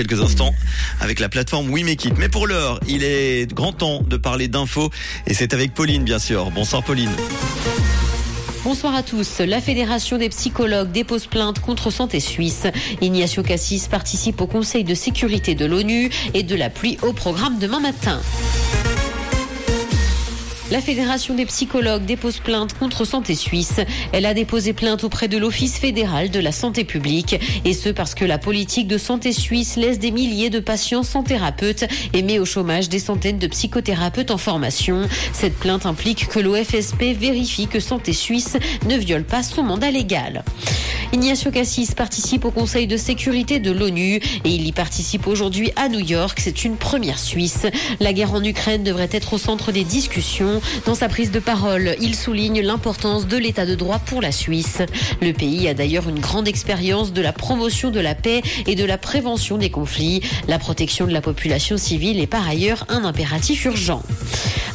quelques instants avec la plateforme We Make It. Mais pour l'heure, il est grand temps de parler d'infos et c'est avec Pauline bien sûr. Bonsoir Pauline. Bonsoir à tous. La Fédération des psychologues dépose plainte contre Santé Suisse. Ignacio Cassis participe au Conseil de sécurité de l'ONU et de la pluie au programme demain matin. La Fédération des psychologues dépose plainte contre Santé Suisse. Elle a déposé plainte auprès de l'Office fédéral de la santé publique. Et ce parce que la politique de Santé Suisse laisse des milliers de patients sans thérapeute et met au chômage des centaines de psychothérapeutes en formation. Cette plainte implique que l'OFSP vérifie que Santé Suisse ne viole pas son mandat légal. Ignacio Cassis participe au Conseil de sécurité de l'ONU et il y participe aujourd'hui à New York. C'est une première Suisse. La guerre en Ukraine devrait être au centre des discussions. Dans sa prise de parole, il souligne l'importance de l'état de droit pour la Suisse. Le pays a d'ailleurs une grande expérience de la promotion de la paix et de la prévention des conflits. La protection de la population civile est par ailleurs un impératif urgent.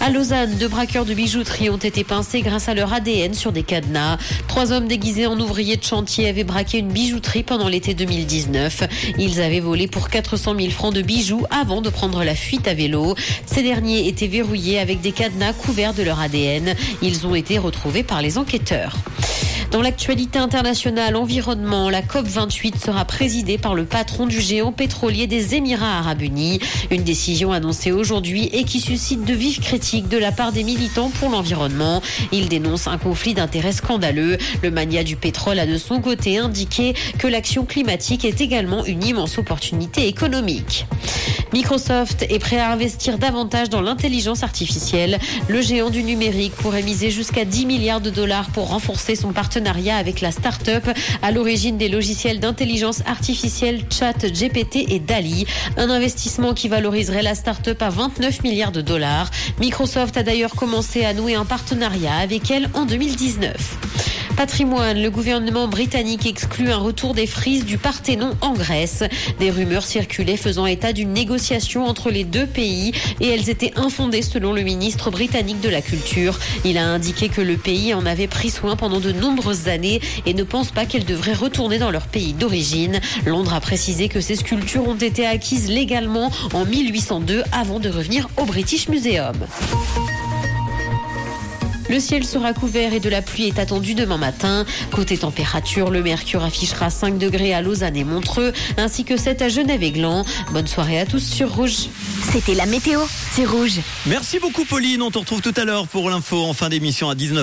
À Lausanne, deux braqueurs de bijouterie ont été pincés grâce à leur ADN sur des cadenas. Trois hommes déguisés en ouvriers de chantier avaient braqué une bijouterie pendant l'été 2019. Ils avaient volé pour 400 000 francs de bijoux avant de prendre la fuite à vélo. Ces derniers étaient verrouillés avec des cadenas couverts de leur ADN. Ils ont été retrouvés par les enquêteurs. Dans l'actualité internationale, environnement, la COP28 sera présidée par le patron du géant pétrolier des Émirats arabes unis. Une décision annoncée aujourd'hui et qui suscite de vives critiques de la part des militants pour l'environnement. Il dénonce un conflit d'intérêts scandaleux. Le mania du pétrole a de son côté indiqué que l'action climatique est également une immense opportunité économique. Microsoft est prêt à investir davantage dans l'intelligence artificielle. Le géant du numérique pourrait miser jusqu'à 10 milliards de dollars pour renforcer son partenariat avec la start-up à l'origine des logiciels d'intelligence artificielle Chat GPT et DALI. Un investissement qui valoriserait la start-up à 29 milliards de dollars. Microsoft a d'ailleurs commencé à nouer un partenariat avec elle en 2019. Patrimoine, le gouvernement britannique exclut un retour des frises du Parthénon en Grèce. Des rumeurs circulaient faisant état d'une négociation entre les deux pays et elles étaient infondées selon le ministre britannique de la Culture. Il a indiqué que le pays en avait pris soin pendant de nombreuses années et ne pense pas qu'elles devraient retourner dans leur pays d'origine. Londres a précisé que ces sculptures ont été acquises légalement en 1802 avant de revenir au British Museum. Le ciel sera couvert et de la pluie est attendue demain matin. Côté température, le mercure affichera 5 degrés à Lausanne et Montreux, ainsi que 7 à Genève et Gland. Bonne soirée à tous sur Rouge. C'était la météo, c'est Rouge. Merci beaucoup Pauline, on te retrouve tout à l'heure pour l'info en fin d'émission à 19h.